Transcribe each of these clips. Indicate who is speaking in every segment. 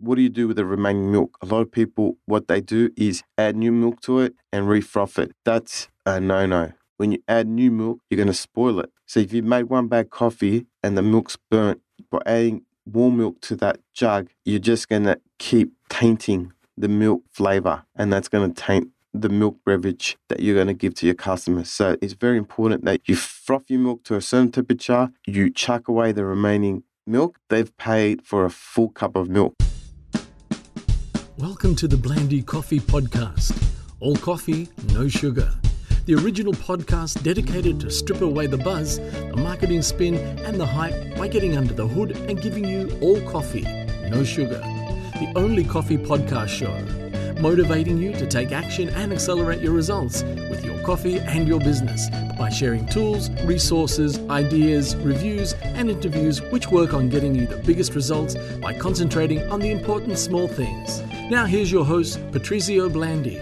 Speaker 1: what do you do with the remaining milk? A lot of people, what they do is add new milk to it and refroth it. That's a no no. When you add new milk, you're going to spoil it. So if you made one bag coffee and the milk's burnt, by adding warm milk to that jug, you're just going to keep tainting the milk flavor, and that's going to taint the milk beverage that you're going to give to your customers. So it's very important that you froth your milk to a certain temperature, you chuck away the remaining milk. They've paid for a full cup of milk.
Speaker 2: Welcome to the Blandi Coffee Podcast. All coffee, no sugar. The original podcast dedicated to strip away the buzz, the marketing spin, and the hype by getting under the hood and giving you all coffee, no sugar. The only coffee podcast show, motivating you to take action and accelerate your results with your coffee and your business by sharing tools, resources, ideas, reviews, and interviews which work on getting you the biggest results by concentrating on the important small things. Now, here's your host, Patrizio Blandi.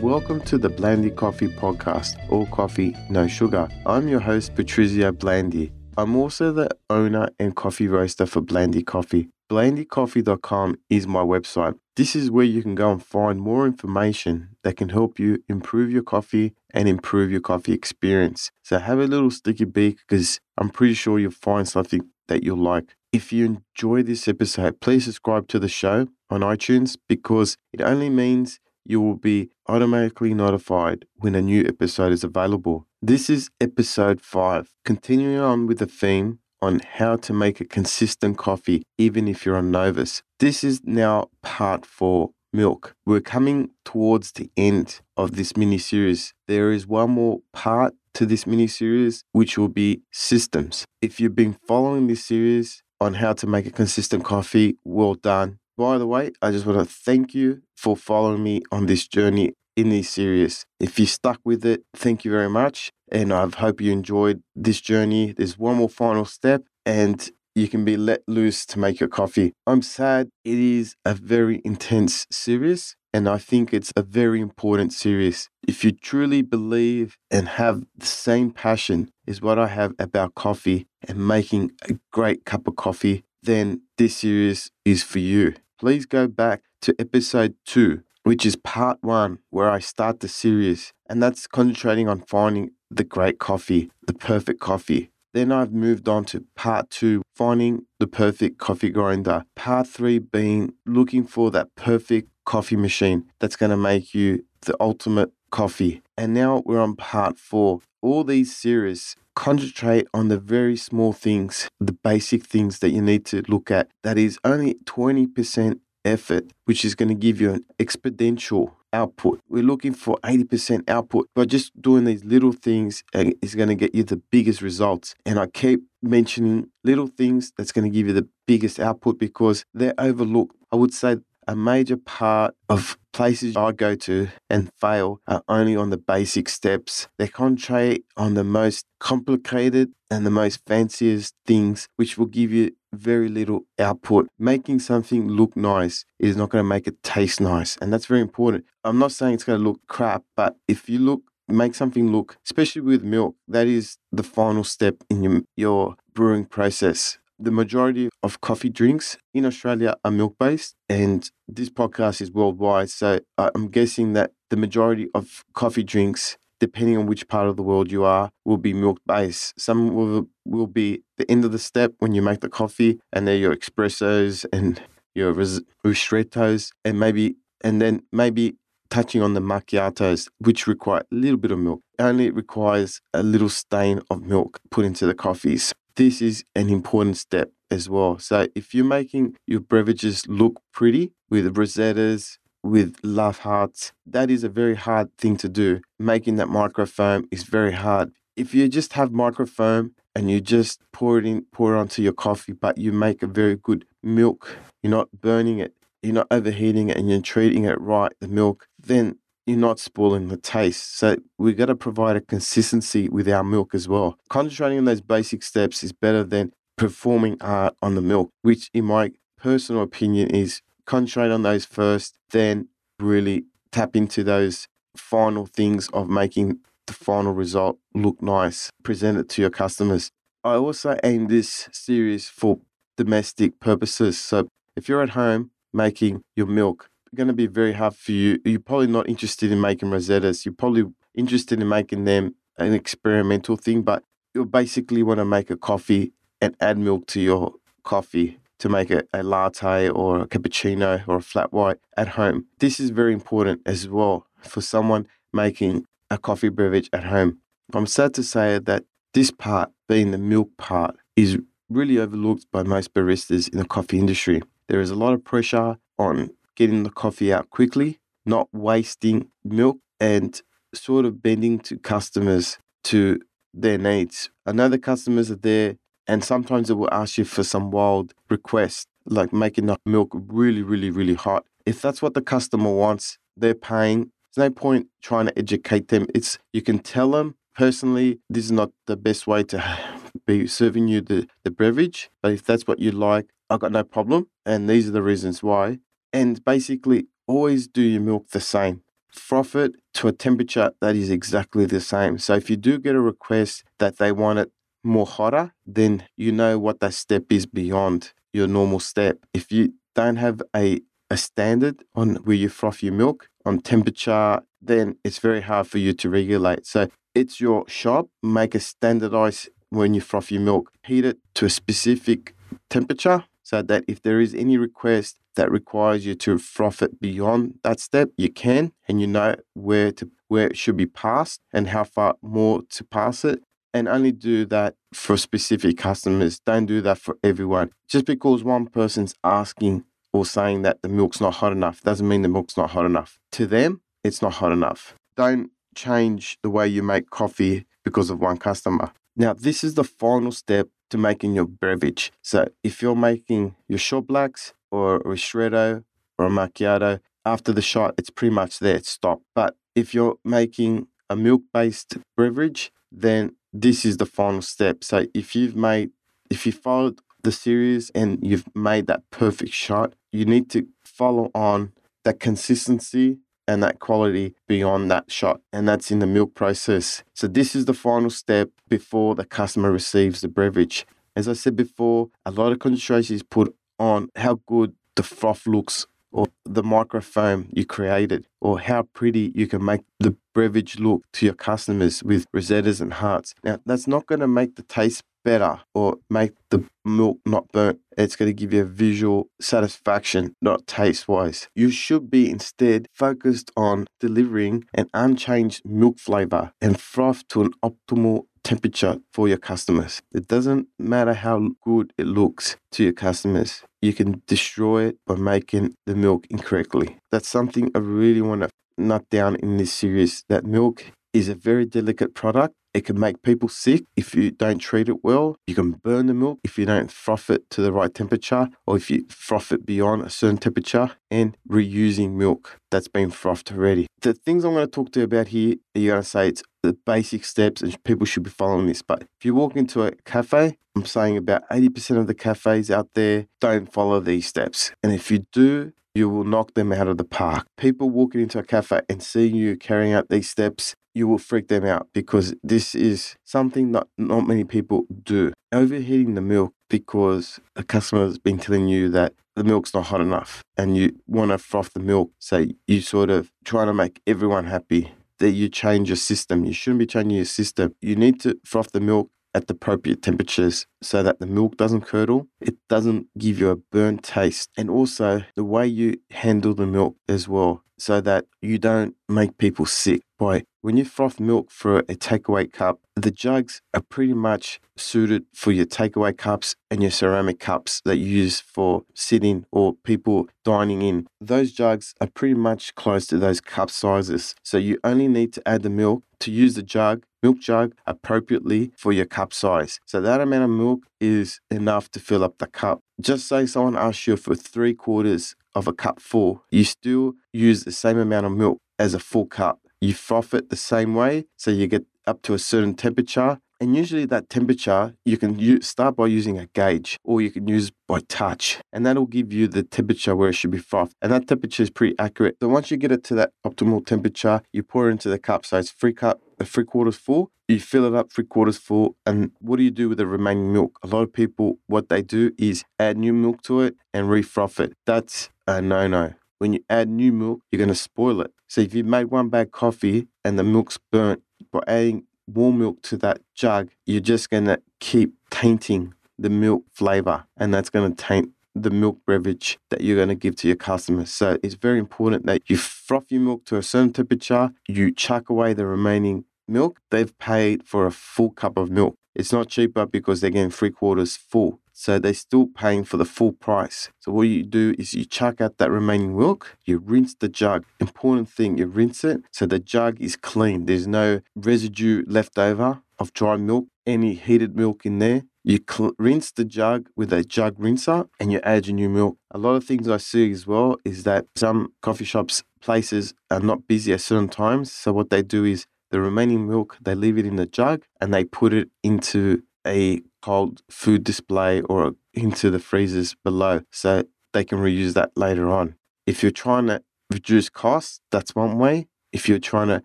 Speaker 1: Welcome to the Blandi Coffee Podcast, all coffee, no sugar. I'm your host, Patrizio Blandi. I'm also the owner and coffee roaster for Blandi Coffee. BlandiCoffee.com is my website. This is where you can go and find more information that can help you improve your coffee and improve your coffee experience. So have a little sticky beak because I'm pretty sure you'll find something that you'll like. If you enjoy this episode, please subscribe to the show on iTunes because it only means you will be automatically notified when a new episode is available. This is episode 5, continuing on with the theme on how to make a consistent coffee even if you're a novice. This is now part 4 milk. We're coming towards the end of this mini series. There is one more part to this mini series, which will be systems. If you've been following this series, on how to make a consistent coffee. Well done. By the way, I just want to thank you for following me on this journey in this series. If you stuck with it, thank you very much. And I hope you enjoyed this journey. There's one more final step, and you can be let loose to make your coffee. I'm sad it is a very intense series, and I think it's a very important series. If you truly believe and have the same passion as what I have about coffee and making a great cup of coffee, then this series is for you. Please go back to episode two, which is part one, where I start the series, and that's concentrating on finding the great coffee, the perfect coffee. Then I've moved on to part two, finding the perfect coffee grinder. Part three being looking for that perfect coffee machine that's going to make you the ultimate coffee. And now we're on part four. All these series concentrate on the very small things, the basic things that you need to look at. That is only 20% effort, which is going to give you an exponential output. We're looking for 80% output, but just doing these little things uh, is going to get you the biggest results. And I keep mentioning little things that's going to give you the biggest output because they're overlooked. I would say a major part of places I go to and fail are only on the basic steps. They concentrate on the most complicated and the most fanciest things, which will give you very little output. Making something look nice is not going to make it taste nice. And that's very important. I'm not saying it's going to look crap, but if you look make something look, especially with milk, that is the final step in your, your brewing process the majority of coffee drinks in Australia are milk based, and this podcast is worldwide. So I'm guessing that the majority of coffee drinks, depending on which part of the world you are, will be milk based. Some will, will be the end of the step when you make the coffee, and they're your espressos and your ristrettos, and maybe, and then maybe touching on the macchiatos, which require a little bit of milk. Only requires a little stain of milk put into the coffees this is an important step as well. So if you're making your beverages look pretty with rosettas, with love hearts, that is a very hard thing to do. Making that microfoam is very hard. If you just have microfoam and you just pour it in, pour it onto your coffee, but you make a very good milk, you're not burning it, you're not overheating it, and you're treating it right, the milk, then you're not spoiling the taste. So we've got to provide a consistency with our milk as well. Concentrating on those basic steps is better than performing art on the milk, which in my personal opinion is concentrate on those first, then really tap into those final things of making the final result look nice, present it to your customers. I also aim this series for domestic purposes. So if you're at home making your milk, going to be very hard for you. You're probably not interested in making rosettas. You're probably interested in making them an experimental thing, but you'll basically want to make a coffee and add milk to your coffee to make a, a latte or a cappuccino or a flat white at home. This is very important as well for someone making a coffee beverage at home. I'm sad to say that this part, being the milk part, is really overlooked by most baristas in the coffee industry. There is a lot of pressure on getting the coffee out quickly, not wasting milk, and sort of bending to customers to their needs. I know the customers are there, and sometimes they will ask you for some wild request, like making the milk really, really, really hot. If that's what the customer wants, they're paying. There's no point trying to educate them. It's you can tell them personally, this is not the best way to be serving you the, the beverage. But if that's what you like, I've got no problem. And these are the reasons why. And basically, always do your milk the same. Froth it to a temperature that is exactly the same. So if you do get a request that they want it more hotter, then you know what that step is beyond your normal step. If you don't have a, a standard on where you froth your milk on temperature, then it's very hard for you to regulate. So it's your shop, make a standardized when you froth your milk, heat it to a specific temperature so that if there is any request that requires you to froth it beyond that step, you can and you know where to where it should be passed and how far more to pass it. And only do that for specific customers. Don't do that for everyone. Just because one person's asking or saying that the milk's not hot enough doesn't mean the milk's not hot enough. To them, it's not hot enough. Don't change the way you make coffee because of one customer. Now, this is the final step to making your beverage. So, if you're making your short blacks or a ristretto or a macchiato, after the shot, it's pretty much there, it's stopped. But if you're making a milk based beverage, then this is the final step. So, if you've made, if you followed the series and you've made that perfect shot, you need to follow on that consistency and that quality beyond that shot. And that's in the milk process. So, this is the final step before the customer receives the beverage. As I said before, a lot of concentration is put on how good the froth looks or the microfoam you created or how pretty you can make the beverage look to your customers with rosettas and hearts. Now, that's not going to make the taste better or make the milk not burnt. It's going to give you a visual satisfaction, not taste wise. You should be instead focused on delivering an unchanged milk flavor and froth to an optimal temperature for your customers. It doesn't matter how good it looks to your customers. You can destroy it by making the milk incorrectly. That's something I really want to nut down in this series that milk is a very delicate product. It can make people sick if you don't treat it well. You can burn the milk if you don't froth it to the right temperature or if you froth it beyond a certain temperature and reusing milk that's been frothed already. The things I'm going to talk to you about here, you're going to say it's the basic steps and people should be following this. But if you walk into a cafe, I'm saying about 80% of the cafes out there don't follow these steps. And if you do, you will knock them out of the park. People walking into a cafe and seeing you carrying out these steps, you will freak them out because this is something that not many people do. Overheating the milk because a customer has been telling you that the milk's not hot enough and you want to froth the milk. So you sort of trying to make everyone happy that you change your system. You shouldn't be changing your system. You need to froth the milk at the appropriate temperatures so that the milk doesn't curdle, it doesn't give you a burnt taste, and also the way you handle the milk as well, so that you don't make people sick by when you froth milk for a takeaway cup, the jugs are pretty much suited for your takeaway cups and your ceramic cups that you use for sitting or people dining in. Those jugs are pretty much close to those cup sizes. So you only need to add the milk to use the jug, milk jug, appropriately for your cup size. So that amount of milk is enough to fill up the cup. Just say someone asks you for three quarters of a cup full, you still use the same amount of milk as a full cup. You froth it the same way, so you get up to a certain temperature And usually that temperature, you can use, start by using a gauge or you can use by touch. And that'll give you the temperature where it should be frothed. And that temperature is pretty accurate. So once you get it to that optimal temperature, you pour it into the cup. So it's three cup, uh, three quarters full. You fill it up three quarters full. And what do you do with the remaining milk? A lot of people, what they do is add new milk to it and refroth it. That's a no-no when you add new milk, you're going to spoil it. So if you made one bag coffee and the milk's burnt, by adding warm milk to that jug, you're just going to keep tainting the milk flavor, and that's going to taint the milk beverage that you're going to give to your customers. So it's very important that you froth your milk to a certain temperature, you chuck away the remaining milk. They've paid for a full cup of milk. It's not cheaper because they're getting three quarters full. So they're still paying for the full price. So what you do is you chuck out that remaining milk, you rinse the jug. Important thing, you rinse it so the jug is clean. There's no residue left over of dry milk, any heated milk in there. You cl- rinse the jug with a jug rinser and you add your new milk. A lot of things I see as well is that some coffee shops, places are not busy at certain times. So what they do is the remaining milk, they leave it in the jug and they put it into a cold food display or into the freezers below so they can reuse that later on. If you're trying to reduce costs, that's one way. If you're trying to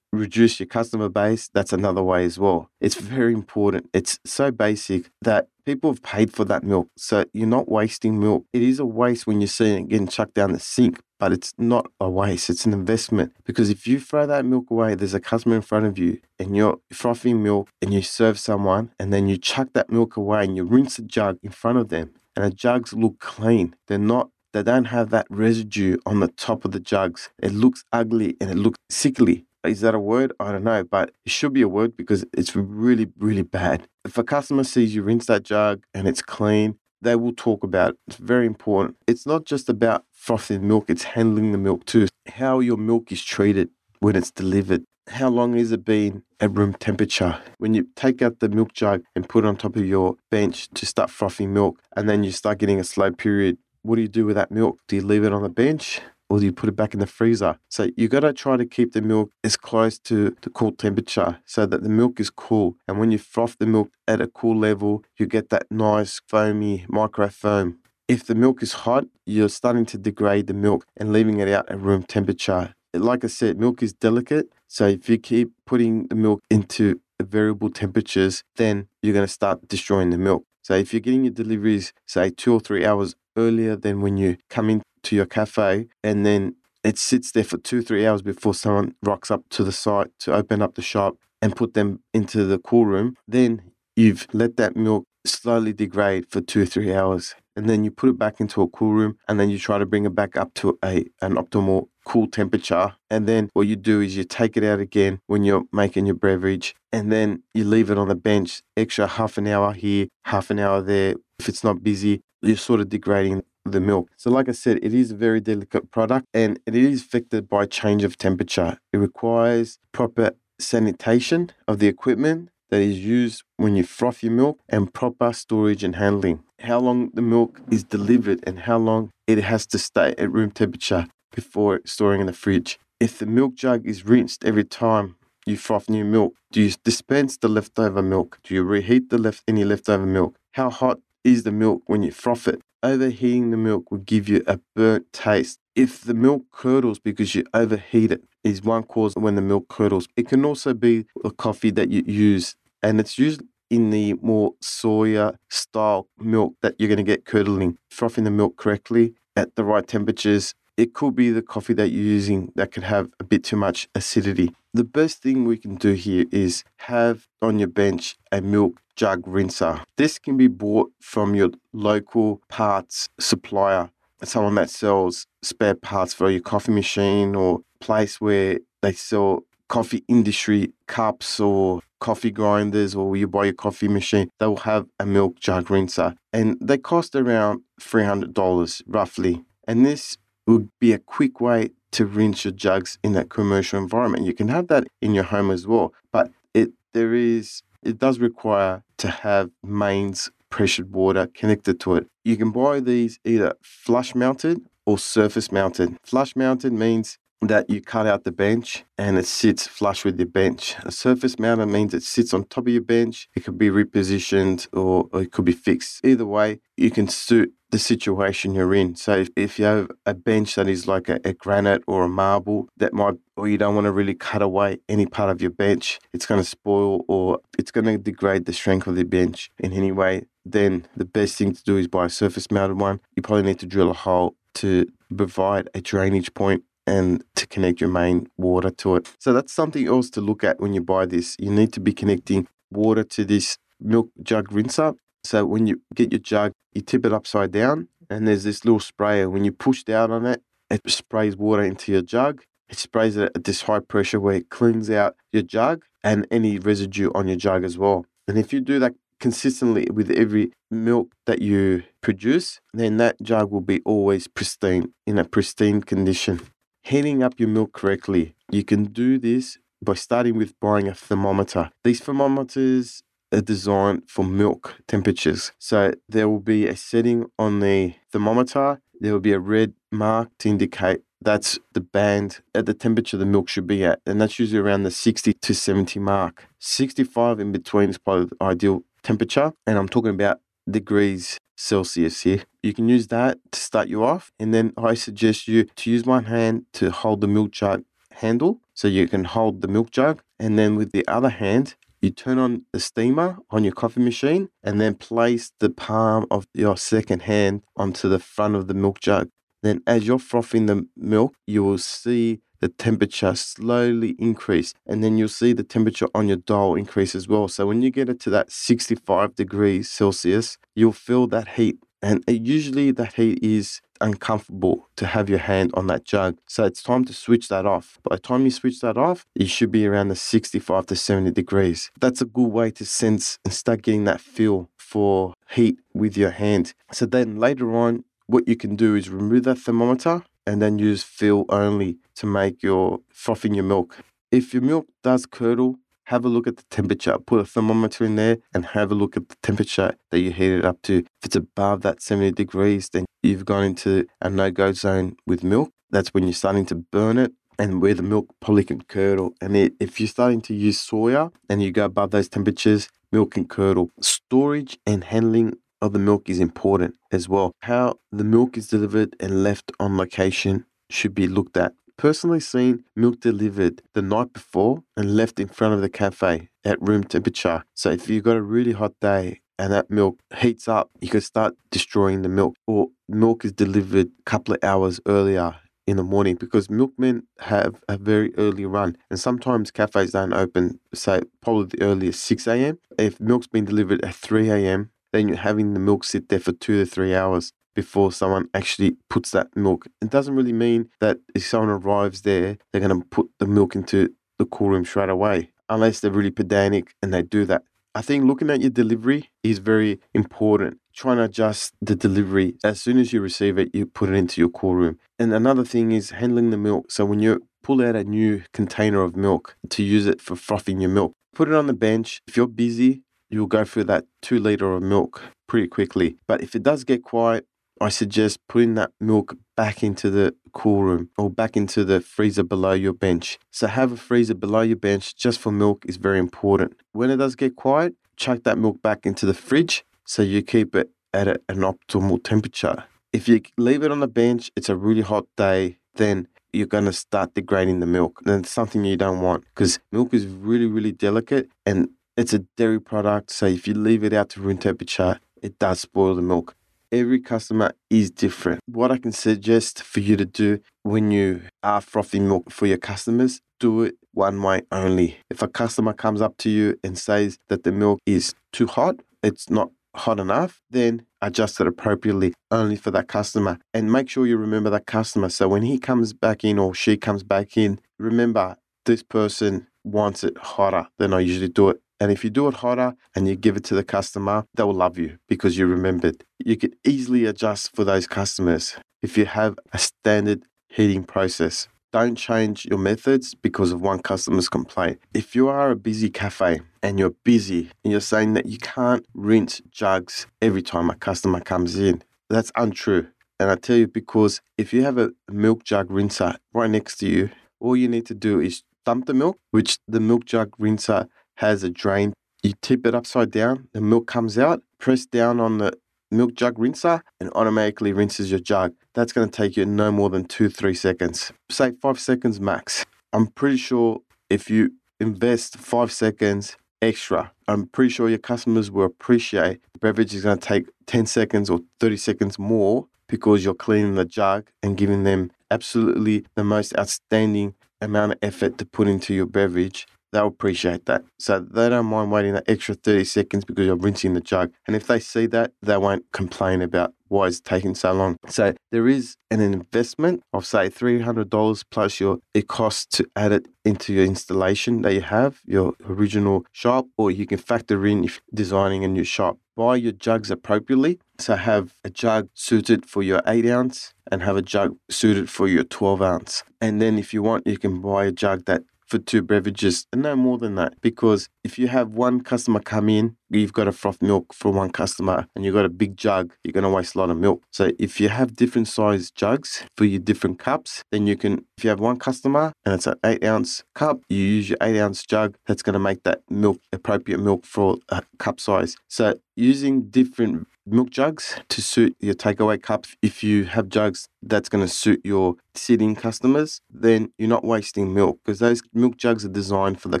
Speaker 1: reduce your customer base, that's another way as well. It's very important. It's so basic that people have paid for that milk. So you're not wasting milk. It is a waste when you're seeing it getting chucked down the sink, but it's not a waste. It's an investment because if you throw that milk away, there's a customer in front of you and you're frothing milk and you serve someone and then you chuck that milk away and you rinse the jug in front of them and the jugs look clean. They're not they don't have that residue on the top of the jugs. It looks ugly and it looks sickly. Is that a word? I don't know, but it should be a word because it's really, really bad. If a customer sees you rinse that jug and it's clean, they will talk about it. It's very important. It's not just about frothing milk, it's handling the milk too. How your milk is treated when it's delivered. How long has it been at room temperature? When you take out the milk jug and put it on top of your bench to start frothing milk, and then you start getting a slow period, what do you do with that milk? Do you leave it on the bench? Or do you put it back in the freezer? So you got to try to keep the milk as close to the cool temperature so that the milk is cool. And when you froth the milk at a cool level, you get that nice foamy micro foam. If the milk is hot, you're starting to degrade the milk and leaving it out at room temperature. Like I said, milk is delicate. So if you keep putting the milk into variable temperatures, then you're going to start destroying the milk. So if you're getting your deliveries, say two or three hours earlier than when you come in to your cafe and then it sits there for two, three hours before someone rocks up to the site to open up the shop and put them into the cool room, then you've let that milk slowly degrade for two or three hours. And then you put it back into a cool room and then you try to bring it back up to a an optimal cool temperature. And then what you do is you take it out again when you're making your beverage and then you leave it on the bench extra half an hour here, half an hour there. If it's not busy, you're sort of degrading the milk. So, like I said, it is a very delicate product and it is affected by change of temperature. It requires proper sanitation of the equipment that is used when you froth your milk and proper storage and handling. How long the milk is delivered and how long it has to stay at room temperature before storing in the fridge. If the milk jug is rinsed every time you froth new milk, do you dispense the leftover milk? Do you reheat the left any leftover milk? How hot is the milk when you froth it? Overheating the milk will give you a burnt taste. If the milk curdles because you overheat it, is one cause when the milk curdles. It can also be the coffee that you use, and it's used in the more soya style milk that you're going to get curdling. Frothing the milk correctly at the right temperatures, it could be the coffee that you're using that could have a bit too much acidity. The best thing we can do here is have on your bench a milk jug rinser. This can be bought from your local parts supplier, someone that sells spare parts for your coffee machine or place where they sell coffee industry cups or coffee grinders or you buy your coffee machine, they will have a milk jug rinser and they cost around $300 roughly. And this would be a quick way to rinse your jugs in that commercial environment. You can have that in your home as well, but it there is it does require to have mains pressured water connected to it. You can buy these either flush mounted or surface mounted. Flush mounted means that you cut out the bench and it sits flush with your bench. A surface mounted means it sits on top of your bench. It could be repositioned or, or it could be fixed. Either way, you can suit the situation you're in. So if, if you have a bench that is like a, a, granite or a marble that might, or you don't want to really cut away any part of your bench, it's going to spoil or it's going to degrade the strength of the bench in any way, then the best thing to do is buy a surface mounted one. You probably need to drill a hole to provide a drainage point and to connect your main water to it. So that's something else to look at when you buy this. You need to be connecting water to this milk jug rinser. So when you get your jug, you tip it upside down and there's this little sprayer. When you push down on it, it sprays water into your jug. It sprays it at this high pressure where it cleans out your jug and any residue on your jug as well. And if you do that consistently with every milk that you produce, then that jug will be always pristine, in a pristine condition. Heating up your milk correctly. You can do this by starting with buying a thermometer. These thermometers are designed for milk temperatures. So there will be a setting on the thermometer, there will be a red mark to indicate that's the band at the temperature the milk should be at. And that's usually around the 60 to 70 mark. 65 in between is probably the ideal temperature. And I'm talking about degrees Celsius here. You can use that to start you off. And then I suggest you to use one hand to hold the milk jug handle so you can hold the milk jug. And then with the other hand, you turn on the steamer on your coffee machine and then place the palm of your second hand onto the front of the milk jug. Then, as you're frothing the milk, you will see the temperature slowly increase and then you'll see the temperature on your dial increase as well. So when you get it to that 65 degrees Celsius, you'll feel that heat. And usually that heat is uncomfortable to have your hand on that jug. So it's time to switch that off. By the time you switch that off, it should be around the 65 to 70 degrees. That's a good way to sense and start getting that feel for heat with your hand. So then later on, what you can do is remove that thermometer and then use fill only to make your frothing your milk. If your milk does curdle, have a look at the temperature. Put a thermometer in there and have a look at the temperature that you heat it up to. If it's above that 70 degrees, then you've gone into a no go zone with milk. That's when you're starting to burn it and where the milk probably can curdle. And it, if you're starting to use soya and you go above those temperatures, milk can curdle. Storage and handling of the milk is important as well. How the milk is delivered and left on location should be looked at. Personally seen milk delivered the night before and left in front of the cafe at room temperature. So if you've got a really hot day and that milk heats up, you can start destroying the milk. Or milk is delivered a couple of hours earlier in the morning because milkmen have a very early run and sometimes cafes don't open say probably the earliest 6 a.m if milk's been delivered at 3 a.m then you're having the milk sit there for two to three hours before someone actually puts that milk. It doesn't really mean that if someone arrives there, they're going to put the milk into the cool room straight away, unless they're really pedantic and they do that. I think looking at your delivery is very important. Trying to adjust the delivery as soon as you receive it, you put it into your cool room. And another thing is handling the milk. So when you pull out a new container of milk to use it for frothing your milk, put it on the bench. If you're busy, you'll go through that two liter of milk pretty quickly. But if it does get quiet, I suggest putting that milk back into the cool room or back into the freezer below your bench. So have a freezer below your bench just for milk is very important. When it does get quiet, chuck that milk back into the fridge so you keep it at an optimal temperature. If you leave it on the bench, it's a really hot day, then you're going to start degrading the milk. And it's something you don't want because milk is really, really delicate and it's a dairy product, so if you leave it out to room temperature, it does spoil the milk. Every customer is different. What I can suggest for you to do when you are frothing milk for your customers, do it one way only. If a customer comes up to you and says that the milk is too hot, it's not hot enough, then adjust it appropriately only for that customer. And make sure you remember that customer. So when he comes back in or she comes back in, remember this person wants it hotter than I usually do it. And if you do it hotter and you give it to the customer, they will love you because you remembered. You can easily adjust for those customers if you have a standard heating process. Don't change your methods because of one customer's complaint. If you are a busy cafe and you're busy and you're saying that you can't rinse jugs every time a customer comes in, that's untrue. And I tell you because if you have a milk jug rinser right next to you, all you need to do is dump the milk, which the milk jug rinser has a drain. You tip it upside down, the milk comes out, press down on the milk jug rinser and automatically rinses your jug. That's going to take you no more than two, three seconds, say five seconds max. I'm pretty sure if you invest five seconds extra, I'm pretty sure your customers will appreciate the beverage is going to take 10 seconds or 30 seconds more because you're cleaning the jug and giving them absolutely the most outstanding amount of effort to put into your beverage they'll appreciate that. So they don't mind waiting that extra 30 seconds because you're rinsing the jug. And if they see that, they won't complain about why it's taking so long. So there is an investment of say $300 plus your it costs to add it into your installation that you have, your original shop, or you can factor in if designing a new shop. Buy your jugs appropriately. So have a jug suited for your 8 ounce and have a jug suited for your 12 ounce. And then if you want, you can buy a jug that for two beverages and no more than that. Because if you have one customer come in, you've got a froth milk for one customer and you've got a big jug, you're going to waste a lot of milk. So if you have different size jugs for your different cups, then you can, if you have one customer and it's an eight ounce cup, you use your eight ounce jug. That's going to make that milk appropriate milk for a cup size. So using different milk jugs to suit your takeaway cups. If you have jugs that's going to suit your sitting customers, then you're not wasting milk because those milk jugs are designed for the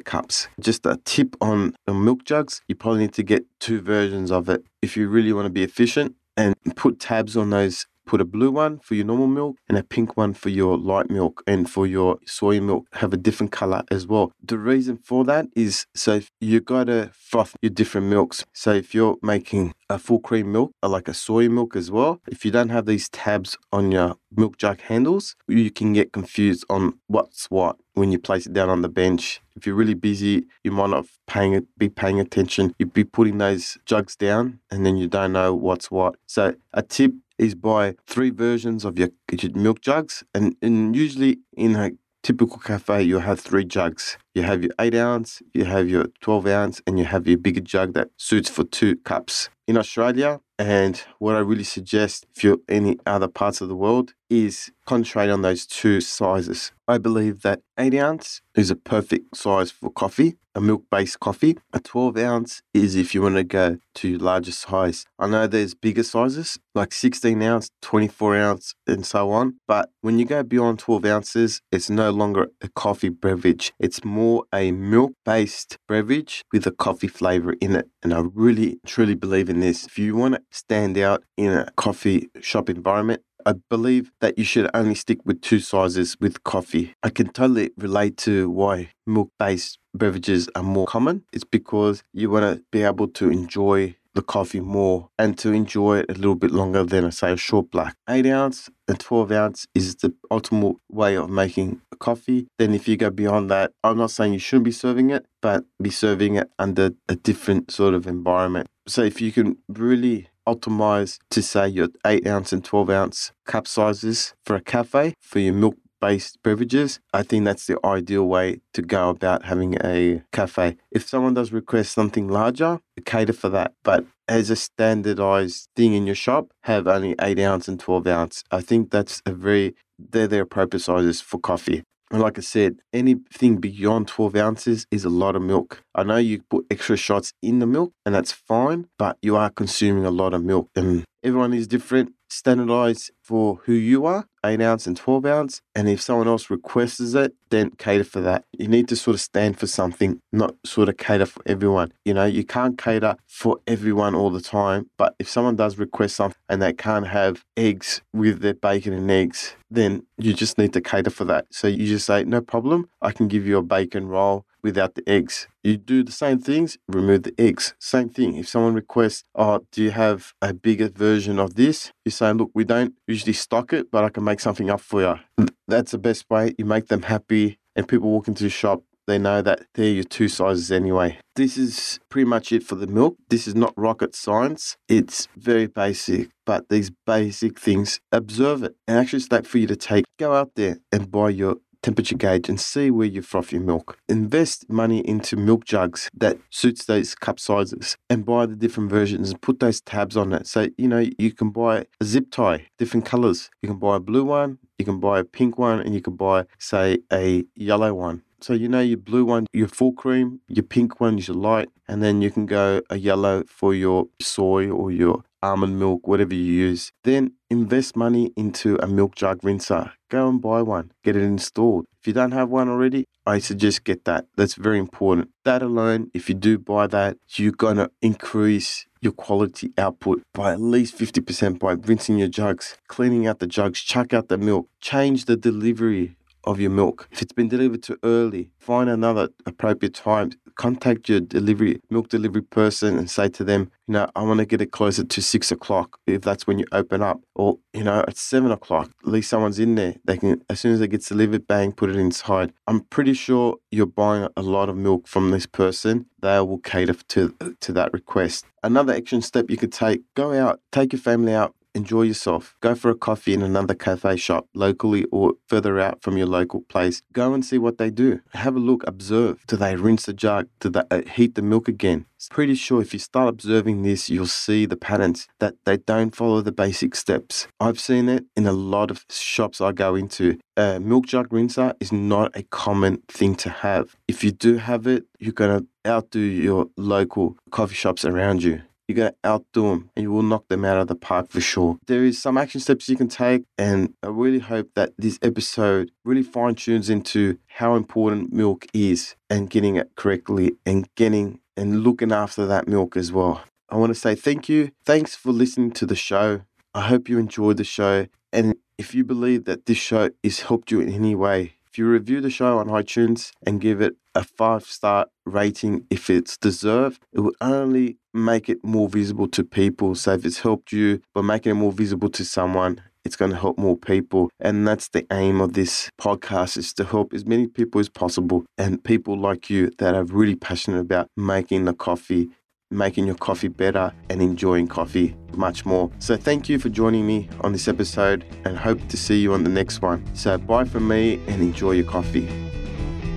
Speaker 1: cups. Just a tip on the milk jugs, you probably need to get two versions of it if you really want to be efficient and put tabs on those put a blue one for your normal milk and a pink one for your light milk and for your soy milk have a different color as well. The reason for that is so you gotta froth your different milks. So if you're making a full cream milk or like a soy milk as well, if you don't have these tabs on your milk jug handles, you can get confused on what's what when you place it down on the bench. If you're really busy, you might not paying be paying attention. You'd be putting those jugs down and then you don't know what's what. So a tip is buy three versions of your, milk jugs, and, and usually in a typical cafe, you'll have three jugs. You have your 8 ounce, you have your 12 ounce, and you have your bigger jug that suits for two cups. In Australia, and what I really suggest if you're any other parts of the world is concentrate on those two sizes. I believe that 8 ounce is a perfect size for coffee, a milk based coffee. A 12 ounce is if you want to go to larger size. I know there's bigger sizes like 16 ounce, 24 ounce, and so on. But when you go beyond 12 ounces, it's no longer a coffee beverage. It's more a milk based beverage with a coffee flavor in it. And I really, truly believe in this. If you want to stand out in a coffee shop environment, I believe that you should only stick with two sizes with coffee. I can totally relate to why milk based beverages are more common. It's because you want to be able to enjoy the coffee more and to enjoy it a little bit longer than, I say, a short black. 8 ounce and 12 ounce is the ultimate way of making a coffee. Then, if you go beyond that, I'm not saying you shouldn't be serving it, but be serving it under a different sort of environment. So, if you can really optimize to say your 8 ounce and 12 ounce cup sizes for a cafe for your milk based beverages, I think that's the ideal way to go about having a cafe. If someone does request something larger, cater for that. But as a standardized thing in your shop, have only 8 ounce and 12 ounce. I think that's a very, they're the appropriate sizes for coffee. And like I said, anything beyond 12 ounces is a lot of milk. I know you put extra shots in the milk, and that's fine, but you are consuming a lot of milk. And everyone is different. Standardize for who you are, 8 ounce and 12 ounce. And if someone else requests it, then cater for that. You need to sort of stand for something, not sort of cater for everyone. You know, you can't cater for everyone all the time. But if someone does request something and they can't have eggs with their bacon and eggs, then you just need to cater for that. So you just say, no problem, I can give you a bacon roll without the eggs. You do the same things, remove the eggs. Same thing. If someone requests, oh, do you have a bigger version of this? You say, look, we don't usually stock it, but I can make something up for you. That's the best way. You make them happy, and people walk into the shop. They know that they're your two sizes anyway. This is pretty much it for the milk. This is not rocket science. It's very basic, but these basic things, observe it. And actually, it's that for you to take, go out there and buy your temperature gauge and see where you froth your milk. Invest money into milk jugs that suits those cup sizes and buy the different versions and put those tabs on it. So, you know, you can buy a zip tie, different colors. You can buy a blue one, you can buy a pink one, and you can buy, say, a yellow one. So you know your blue one, your full cream, your pink one is your light, and then you can go a yellow for your soy or your almond milk, whatever you use. Then invest money into a milk jug rinser. Go and buy one, get it installed. If you don't have one already, I suggest get that. That's very important. That alone, if you do buy that, you're gonna increase your quality output by at least 50% by rinsing your jugs, cleaning out the jugs, chuck out the milk, change the delivery of your milk. If it's been delivered too early, find another appropriate time. Contact your delivery milk delivery person and say to them, you know, I want to get it closer to six o'clock if that's when you open up. Or, you know, at seven o'clock, at least someone's in there. They can as soon as it gets delivered, bang, put it inside. I'm pretty sure you're buying a lot of milk from this person. They will cater to to that request. Another action step you could take, go out, take your family out, enjoy yourself. Go for a coffee in another cafe shop locally or further out from your local place. Go and see what they do. Have a look, observe. Do they rinse the jug? Do they uh, heat the milk again? Pretty sure if you start observing this, you'll see the patterns that they don't follow the basic steps. I've seen it in a lot of shops I go into. A milk jug rinser is not a common thing to have. If you do have it, you're going to outdo your local coffee shops around you you're going to outdo them and you will knock them out of the park for sure. There is some action steps you can take, and I really hope that this episode really fine tunes into how important milk is and getting it correctly and getting and looking after that milk as well. I want to say thank you. Thanks for listening to the show. I hope you enjoyed the show. And if you believe that this show has helped you in any way, if you review the show on iTunes and give it a five star rating if it's deserved, it will only make it more visible to people. So if it's helped you by making it more visible to someone, it's going to help more people. And that's the aim of this podcast is to help as many people as possible and people like you that are really passionate about making the coffee making your coffee better and enjoying coffee much more. So, thank you for joining me on this episode and hope to see you on the next one. So, bye from me and enjoy your coffee.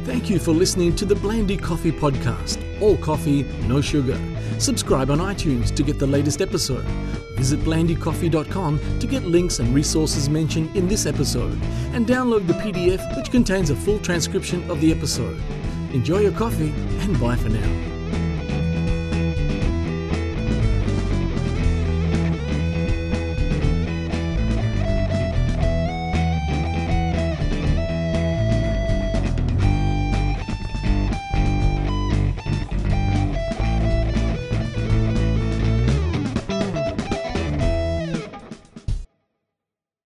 Speaker 2: Thank you for listening to the Blandi Coffee Podcast. All coffee, no sugar. Subscribe on iTunes to get the latest episode. Visit blandicoffee.com to get links and resources mentioned in this episode and download the PDF which contains a full transcription of the episode. Enjoy your coffee and bye for now.